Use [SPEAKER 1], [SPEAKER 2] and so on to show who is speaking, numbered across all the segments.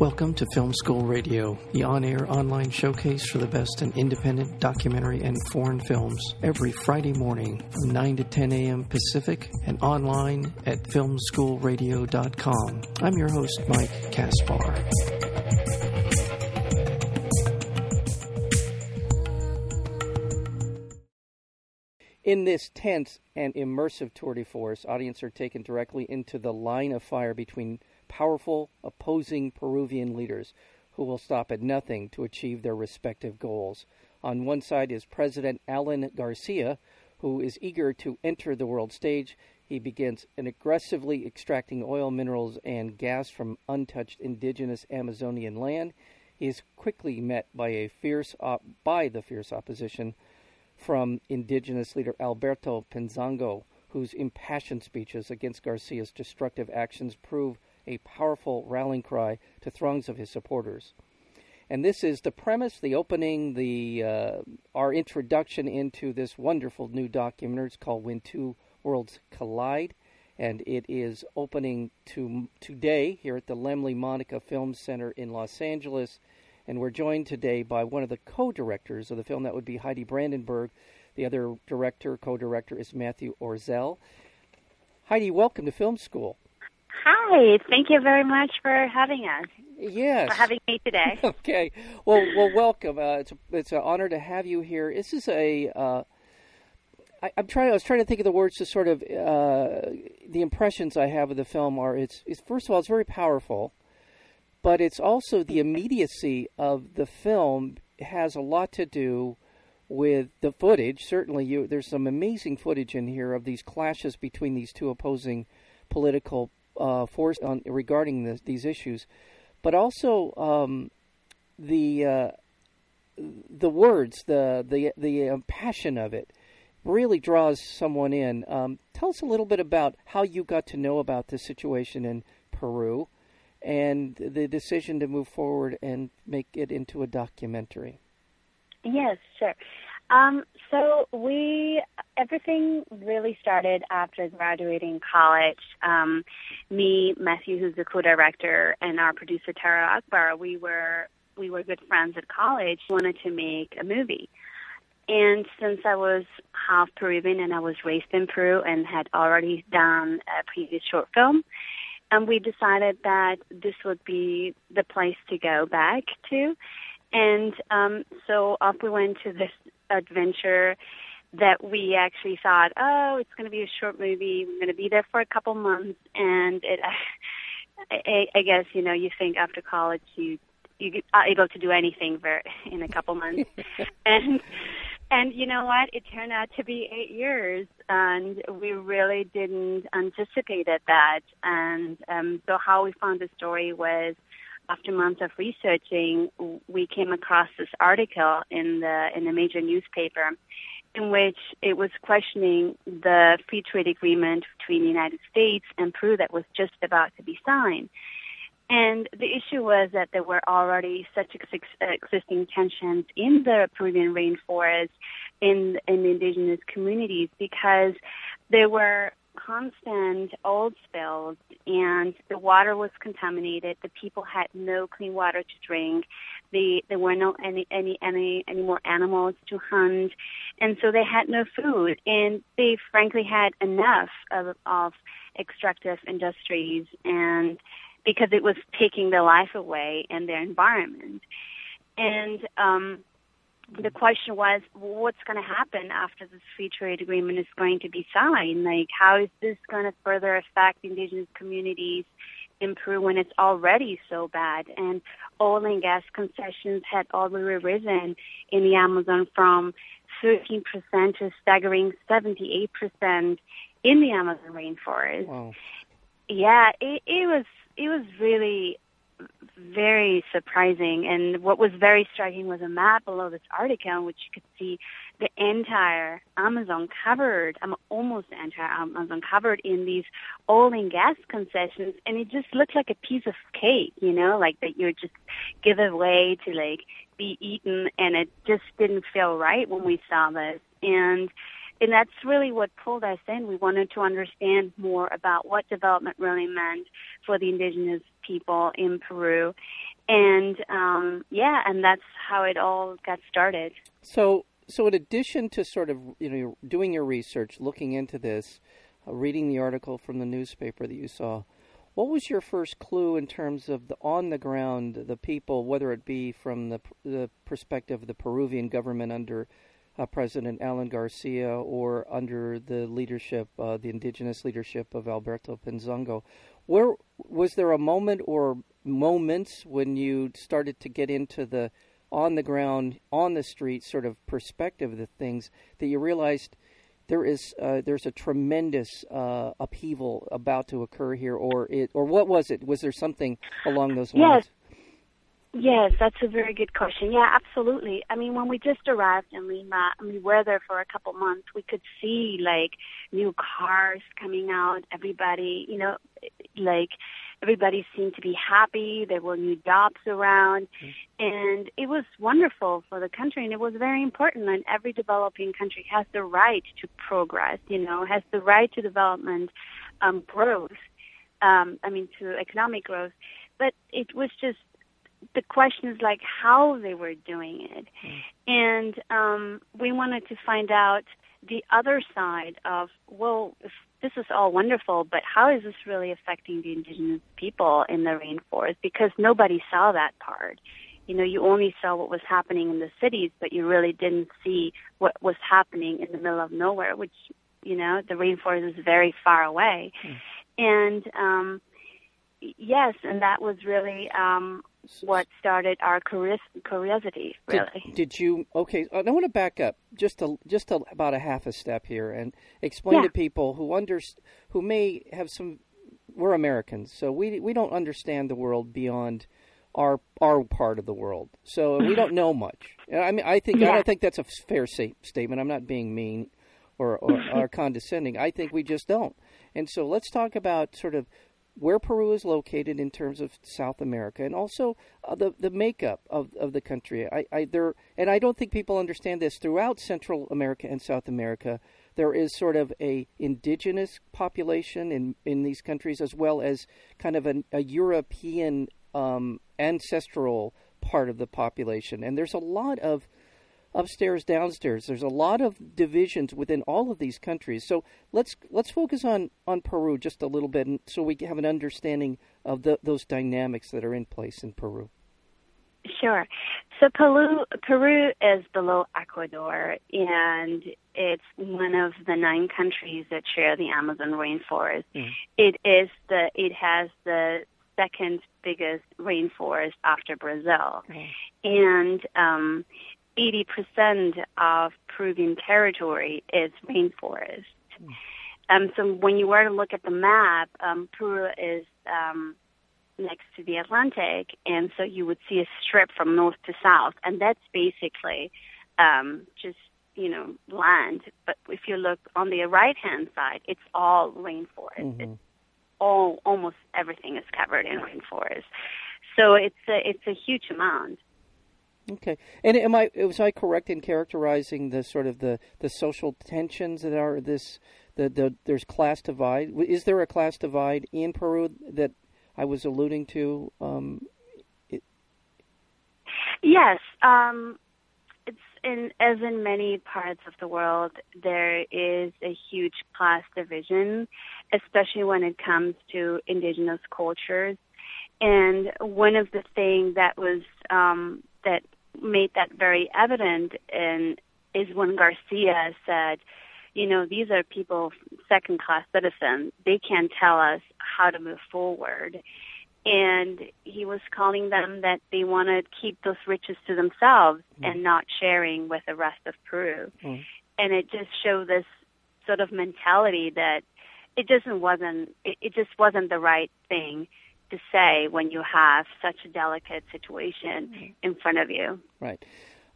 [SPEAKER 1] Welcome to Film School Radio, the on air online showcase for the best in independent documentary and foreign films, every Friday morning from 9 to 10 a.m. Pacific and online at filmschoolradio.com. I'm your host, Mike Kaspar. In this tense and immersive tour de force, audiences are taken directly into the line of fire between powerful opposing Peruvian leaders who will stop at nothing to achieve their respective goals. On one side is President Alan Garcia, who is eager to enter the world stage. He begins an aggressively extracting oil, minerals, and gas from untouched indigenous Amazonian land. He is quickly met by a fierce op- by the fierce opposition from indigenous leader Alberto Pizango, whose impassioned speeches against Garcia's destructive actions prove a powerful rallying cry to throngs of his supporters. And this is the premise, the opening, the uh, our introduction into this wonderful new documentary. It's called "When Two Worlds Collide," and it is opening to today here at the Laemmle Monica Film Center in Los Angeles. And we're joined today by one of the co-directors of the film. That would be Heidi Brandenburg. The other director, co-director, is Matthew Orzel. Heidi, welcome to Film School.
[SPEAKER 2] Hi, thank you very much for having us.
[SPEAKER 1] Yes,
[SPEAKER 2] for having me today.
[SPEAKER 1] okay, well, well, welcome. Uh, it's a, it's an honor to have you here. This is a. Uh, I, am trying. I was trying to think of the words to sort of uh, the impressions I have of the film are. It's, it's first of all, it's very powerful, but it's also the immediacy of the film has a lot to do with the footage. Certainly, you there's some amazing footage in here of these clashes between these two opposing political uh, force on regarding these issues, but also um, the uh, the words, the the the uh, passion of it, really draws someone in. Um, tell us a little bit about how you got to know about this situation in Peru, and the decision to move forward and make it into a documentary.
[SPEAKER 2] Yes, sure. Um, so we everything really started after graduating college. Um, me, Matthew, who's the co-director, and our producer Tara Akbar, we were we were good friends at college. Wanted to make a movie, and since I was half Peruvian and I was raised in Peru and had already done a previous short film, and we decided that this would be the place to go back to. And um, so off we went to this adventure that we actually thought, oh, it's going to be a short movie. We're going to be there for a couple months, and it. I, I guess you know you think after college you you are able to do anything for in a couple months, and and you know what? It turned out to be eight years, and we really didn't anticipate that. And um, so how we found the story was after months of researching, we came across this article in the in a major newspaper in which it was questioning the free trade agreement between the United States and Peru that was just about to be signed. And the issue was that there were already such ex- existing tensions in the Peruvian rainforest in, in the indigenous communities because there were constant oil spills and the water was contaminated. The people had no clean water to drink. The, there were no any, any, any, any more animals to hunt. And so they had no food and they frankly had enough of, of extractive industries and because it was taking their life away and their environment. And, um, the question was, what's going to happen after this free trade agreement is going to be signed? Like, how is this going to further affect indigenous communities in Peru when it's already so bad? And oil and gas concessions had already risen in the Amazon from 13% to staggering 78% in the Amazon rainforest.
[SPEAKER 1] Wow.
[SPEAKER 2] Yeah, it, it was it was really very surprising. And what was very striking was a map below this article in which you could see the entire Amazon covered, um, almost the entire Amazon covered in these oil and gas concessions. And it just looked like a piece of cake, you know, like that you're just give away to like be eaten. And it just didn't feel right when we saw this. And and that's really what pulled us in. We wanted to understand more about what development really meant for the indigenous people in Peru. and um, yeah, and that's how it all got started.
[SPEAKER 1] So, so in addition to sort of you know doing your research, looking into this, uh, reading the article from the newspaper that you saw, what was your first clue in terms of the on the ground, the people, whether it be from the the perspective of the Peruvian government under uh, President Alan Garcia or under the leadership, uh, the indigenous leadership of Alberto Pizango? Where was there a moment or moments when you started to get into the on the ground, on the street sort of perspective of the things that you realized there is uh, there's a tremendous uh, upheaval about to occur here, or it, or what was it? Was there something along those lines?
[SPEAKER 2] Yes. Yes, that's a very good question. Yeah, absolutely. I mean, when we just arrived in Lima, and we were there for a couple months, we could see like new cars coming out. Everybody, you know, like everybody seemed to be happy. There were new jobs around, mm-hmm. and it was wonderful for the country. And it was very important. And every developing country has the right to progress. You know, has the right to development, um, growth. Um, I mean, to economic growth. But it was just the questions like how they were doing it, mm. and um, we wanted to find out the other side of well, if this is all wonderful, but how is this really affecting the indigenous people in the rainforest? Because nobody saw that part. You know, you only saw what was happening in the cities, but you really didn't see what was happening in the middle of nowhere, which, you know, the rainforest is very far away. Mm. And, um, yes, and that was really um, what started our curiosity. Really.
[SPEAKER 1] Did, did, you? Okay, uh, I want to back up just a, just a, about a half a step here and explain yeah. to people who under who may have some. We're Americans, so we we don't understand the world beyond our our part of the world. So we mm-hmm. don't know much. I mean, I think yeah. I don't think that's a fair statement. I'm not being mean or, or, or condescending. I think we just don't. And so let's talk about sort of where Peru is located in terms of South America, and also uh, the the makeup of, of the country. I, I there and I don't think people understand this throughout Central America and South America. There is sort of a indigenous population in in these countries, as well as kind of an, a European um, ancestral part of the population, and there's a lot of upstairs, downstairs. There's a lot of divisions within all of these countries. So let's let's focus on, on Peru just a little bit, so we have an understanding of the, those dynamics that are in place in Peru.
[SPEAKER 2] Sure. So Peru, Peru is below Ecuador, and it's one of the nine countries that share the Amazon rainforest. Mm. It is the it has the second biggest rainforest after Brazil, mm. and um, 80% of Peruvian territory is rainforest. Mm. Um, so when you were to look at the map, um, Peru is um, next to the Atlantic, and so you would see a strip from north to south, and that's basically um, just you know land. But if you look on the right hand side, it's all rainforest. Mm-hmm. It's all almost everything is covered in rainforest. So it's a, it's a huge amount.
[SPEAKER 1] Okay, and am I was I correct in characterizing the sort of the, the social tensions that are this the, the there's class divide? Is there a class divide in Peru that I was alluding to? Um,
[SPEAKER 2] it... Yes, um, it's in as in many parts of the world there is a huge class division, especially when it comes to indigenous cultures. And one of the things that was um, that made that very evident and is when Garcia said, you know, these are people, second class citizens. They can't tell us how to move forward. And he was calling them that they want to keep those riches to themselves mm. and not sharing with the rest of Peru. Mm. And it just showed this sort of mentality that it just wasn't, it, it just wasn't the right thing to say when you have such a delicate situation in front of you.
[SPEAKER 1] Right.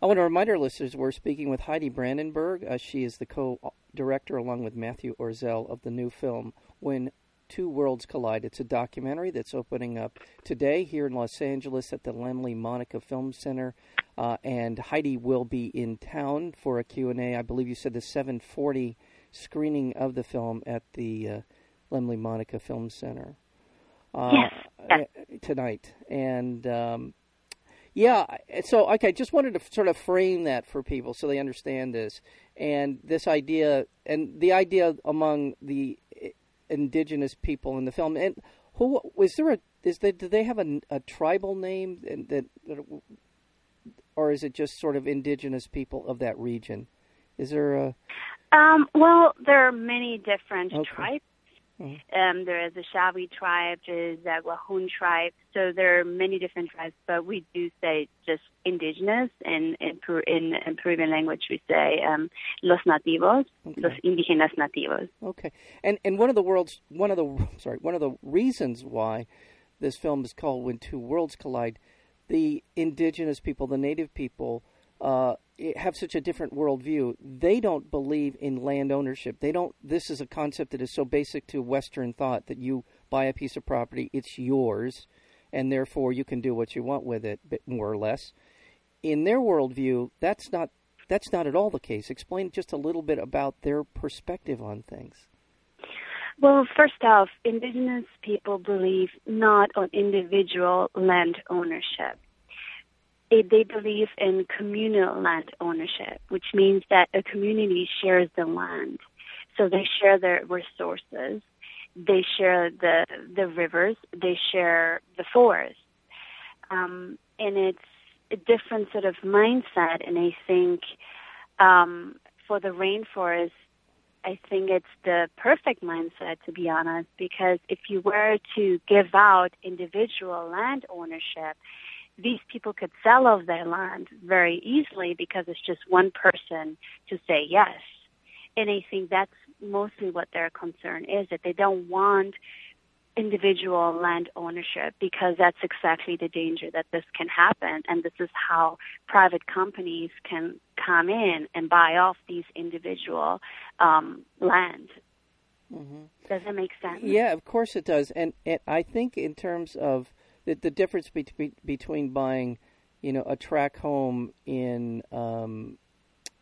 [SPEAKER 1] I want to remind our listeners we're speaking with Heidi Brandenburg. Uh, she is the co director, along with Matthew Orzel, of the new film When Two Worlds Collide. It's a documentary that's opening up today here in Los Angeles at the Laemmle Monica Film Center. Uh, and Heidi will be in town for a Q&A. I believe you said the 740 screening of the film at the uh, Laemmle Monica Film Center
[SPEAKER 2] uh, yes.
[SPEAKER 1] Yes. tonight, and um, Yeah, so okay, just wanted to sort of frame that for people so they understand this and this idea and the idea among the indigenous people in the film. And who was there a is they do they have a, a tribal name that, that or is it just sort of indigenous people of that region? Is there a
[SPEAKER 2] um, well, there are many different okay. tribes Um, there is a Shawi tribe, there is a Wahun tribe. So there are many different tribes, but we do say just indigenous. In in, in, in Peruvian language, we say um, los nativos, okay. los indígenas nativos.
[SPEAKER 1] Okay, and and one of the world's one of the sorry one of the reasons why this film is called When Two Worlds Collide, the indigenous people, the native people. Uh, have such a different worldview. They don't believe in land ownership. They don't. This is a concept that is so basic to Western thought that you buy a piece of property, it's yours, and therefore you can do what you want with it, more or less. In their worldview, that's not that's not at all the case. Explain just a little bit about their perspective on things.
[SPEAKER 2] Well, first off, indigenous people believe not on individual land ownership they believe in communal land ownership, which means that a community shares the land. So they share their resources, they share the the rivers, they share the forest, um, and it's a different sort of mindset. And I think um, for the rainforest, I think it's the perfect mindset to be honest, because if you were to give out individual land ownership, these people could sell off their land very easily because it's just one person to say yes. And I think that's mostly what their concern is, that they don't want individual land ownership because that's exactly the danger that this can happen. And this is how private companies can come in and buy off these individual um, land. Mm-hmm. Does that make sense?
[SPEAKER 1] Yeah, of course it does. And, and I think in terms of the, the difference between between buying, you know, a track home in um,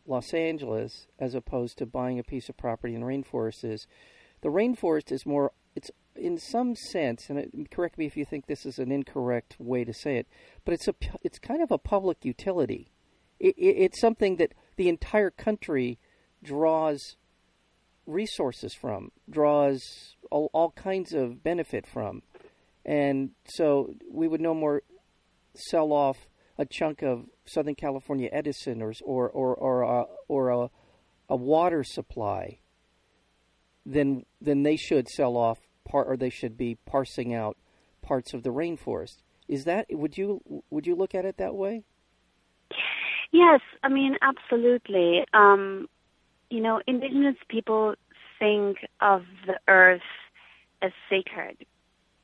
[SPEAKER 1] Los Angeles as opposed to buying a piece of property in rainforest is the rainforest is more it's in some sense and it, correct me if you think this is an incorrect way to say it but it's a it's kind of a public utility. It, it, it's something that the entire country draws resources from draws all, all kinds of benefit from and so we would no more sell off a chunk of Southern California Edison or or or or a, or a, a water supply than than they should sell off part or they should be parsing out parts of the rainforest. Is that would you would you look at it that way?
[SPEAKER 2] Yes, I mean absolutely. Um, you know, indigenous people think of the earth as sacred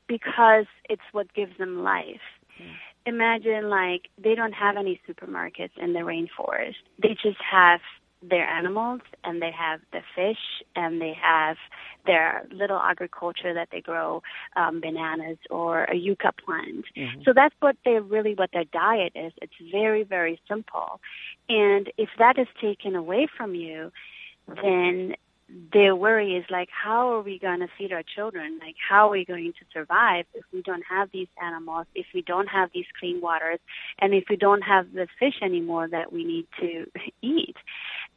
[SPEAKER 2] because it's what gives them life. Mm. Imagine like they don't have any supermarkets in the rainforest. They just have their animals and they have the fish and they have their little agriculture that they grow um, bananas or a yucca plant. Mm-hmm. So that's what they really what their diet is. It's very very simple, and if that is taken away from you, then their worry is like, how are we going to feed our children? Like, how are we going to survive if we don't have these animals, if we don't have these clean waters, and if we don't have the fish anymore that we need to eat?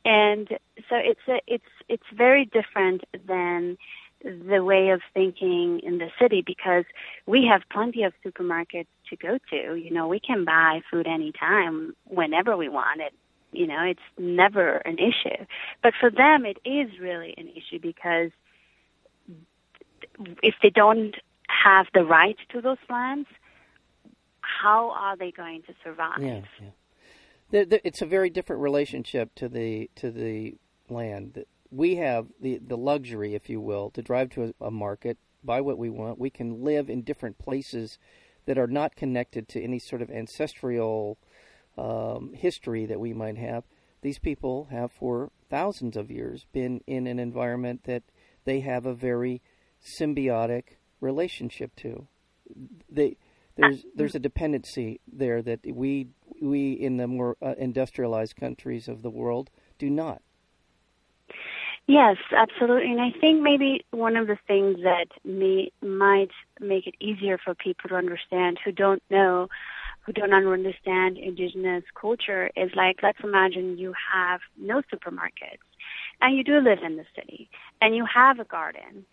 [SPEAKER 2] And so it's a, it's it's very different than the way of thinking in the city because we have plenty of supermarkets to go to. You know, we can buy food anytime, whenever we want it you know, it's never an issue. But for them, it is really an issue because if they don't have the right to those lands, how are they going to survive?
[SPEAKER 1] Yeah, yeah. It's a very different relationship to the to the land. We have the the luxury, if you will, to drive to a, a market, buy what we want. We can live in different places that are not connected to any sort of ancestral um, history that we might have, these people have for thousands of years been in an environment that they have a very symbiotic relationship to. They, there's there's a dependency there that we we in the more uh, industrialized countries of the world do not.
[SPEAKER 2] Yes, absolutely. And I think maybe one of the things that may, might make it easier for people to understand who don't know who don't understand indigenous culture is like, let's imagine you have no supermarkets and you do live in the city and you have a garden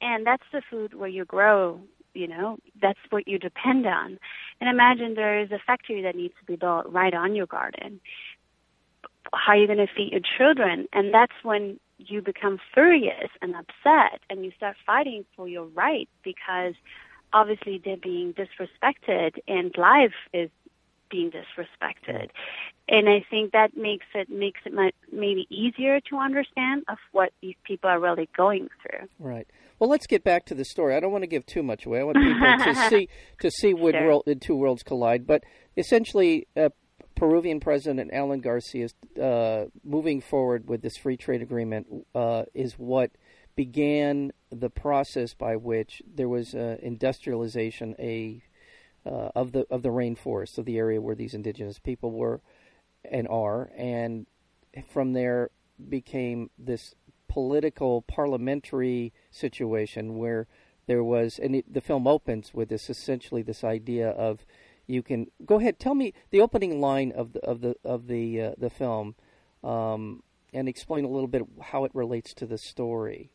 [SPEAKER 2] and that's the food where you grow you know that's what you depend on. And imagine there is a factory that needs to be built right on your garden. How are you going to feed your children? And that's when you become furious and upset and you start fighting for your right because obviously they're being disrespected and life is being disrespected. And I think that makes it makes it maybe easier to understand of what these people are really going through.
[SPEAKER 1] Right. Well, let's get back to the story. I don't want to give too much away. I want people to see to see when sure. world, the two worlds collide. But essentially, uh, Peruvian President Alan Garcia uh, moving forward with this free trade agreement uh, is what began the process by which there was uh, industrialization a uh, of the of the rainforest of the area where these indigenous people were and are, and from there became this political parliamentary situation where there was and it, the film opens with this essentially this idea of you can go ahead tell me the opening line of the of the of the uh, the film um, and explain a little bit how it relates to the story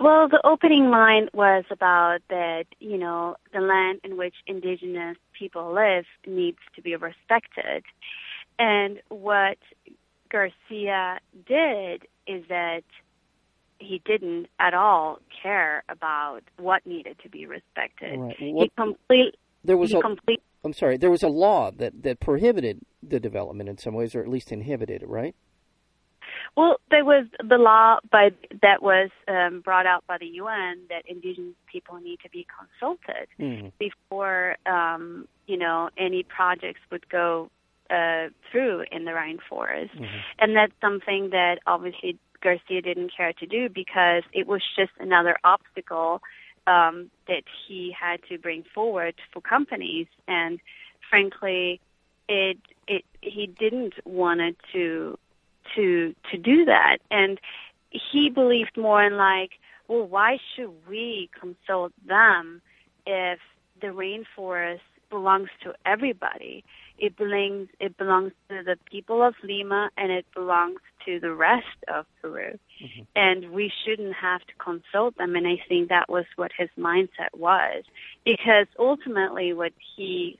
[SPEAKER 2] well, the opening line was about that, you know, the land in which indigenous people live needs to be respected. And what Garcia did is that he didn't at all care about what needed to be respected.
[SPEAKER 1] Right. He complete, there was a, complete, I'm sorry, there was a law that, that prohibited the development in some ways, or at least inhibited it, right?
[SPEAKER 2] Well, there was the law by, that was um, brought out by the UN that indigenous people need to be consulted mm-hmm. before, um, you know, any projects would go uh, through in the rainforest. Mm-hmm. And that's something that obviously Garcia didn't care to do because it was just another obstacle um, that he had to bring forward for companies. And frankly, it it he didn't want it to to to do that. And he believed more in like well why should we consult them if the rainforest belongs to everybody? It belongs it belongs to the people of Lima and it belongs to the rest of Peru. Mm-hmm. and we shouldn't have to consult them. And I think that was what his mindset was. Because ultimately what he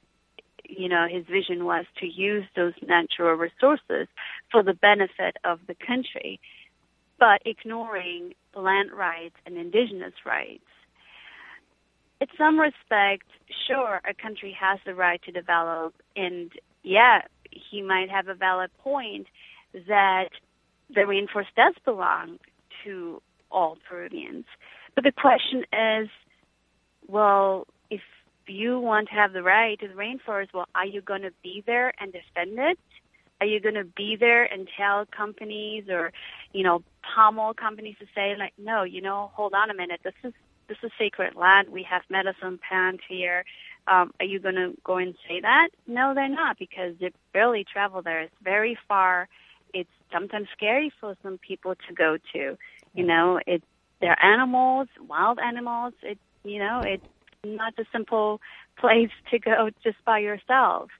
[SPEAKER 2] you know, his vision was to use those natural resources for the benefit of the country, but ignoring land rights and indigenous rights. In some respect, sure, a country has the right to develop, and yeah, he might have a valid point that the rainforest does belong to all Peruvians. But the question is, well, you want to have the right to the rainforest, well, are you going to be there and defend it? Are you going to be there and tell companies or, you know, palm oil companies to say like, no, you know, hold on a minute, this is this is sacred land. We have medicine plants here. Um, are you going to go and say that? No, they're not because they barely travel there. It's very far. It's sometimes scary for some people to go to. You know, it they're animals, wild animals. It you know, it not a simple place to go just by yourself.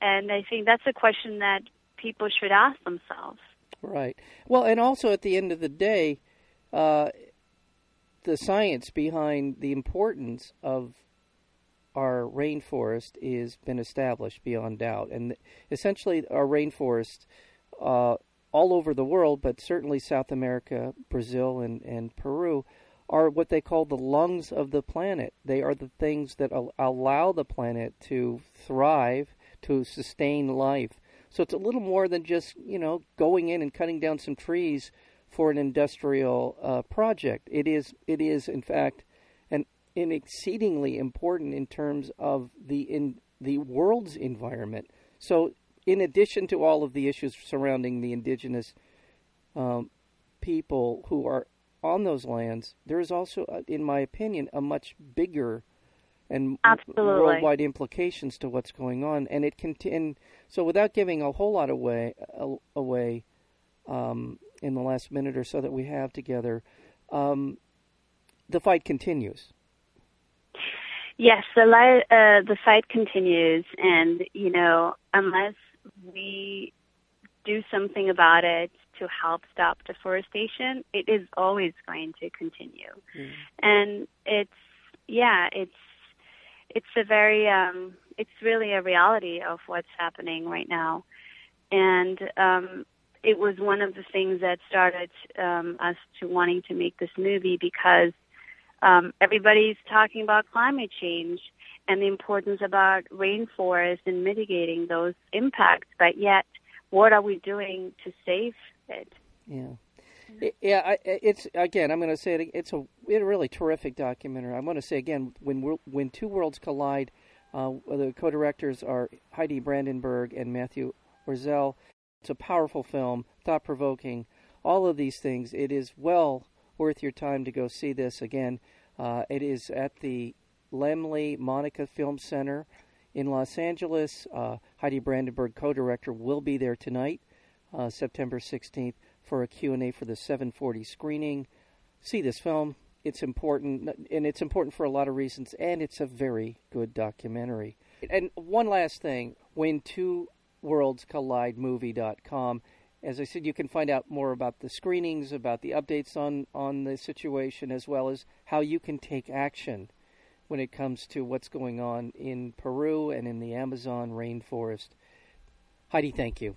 [SPEAKER 2] And I think that's a question that people should ask themselves.
[SPEAKER 1] Right. Well, and also at the end of the day, uh, the science behind the importance of our rainforest is been established beyond doubt, and essentially our rainforest uh, all over the world, but certainly South America, Brazil, and and Peru are what they call the lungs of the planet. They are the things that al- allow the planet to thrive, to sustain life. So it's a little more than just, you know, going in and cutting down some trees for an industrial uh, project. It is, it is in fact, an, an exceedingly important in terms of the in the world's environment. So, in addition to all of the issues surrounding the indigenous um, people who are on those lands, there is also, uh, in my opinion, a much bigger and
[SPEAKER 2] Absolutely.
[SPEAKER 1] worldwide implications to what's going on. And it can, and so without giving a whole lot away, away um, in the last minute or so that we have together, um, the fight continues.
[SPEAKER 2] Yes, the li- uh, the fight continues, and you know, unless we do something about it to help stop deforestation, it is always going to continue. Mm. And it's yeah, it's it's a very um, it's really a reality of what's happening right now, and um, it was one of the things that started um, us to wanting to make this movie because um, everybody's talking about climate change and the importance about rainforests and mitigating those impacts, but yet, what are we doing to save it?
[SPEAKER 1] Yeah. Yeah, it's again. I'm going to say it. It's a, it's a really terrific documentary. I want to say again, when when two worlds collide, uh, the co-directors are Heidi Brandenburg and Matthew Orzel. It's a powerful film, thought-provoking. All of these things. It is well worth your time to go see this again. Uh, it is at the Laemmle Monica Film Center in Los Angeles. Uh, Heidi Brandenburg, co-director, will be there tonight, uh, September 16th, for a Q&A for the 740 screening. See this film. It's important, and it's important for a lot of reasons, and it's a very good documentary. And one last thing, when two worlds collide movie.com as I said, you can find out more about the screenings, about the updates on, on the situation, as well as how you can take action when it comes to what's going on in Peru and in the Amazon rainforest. Heidi, thank you.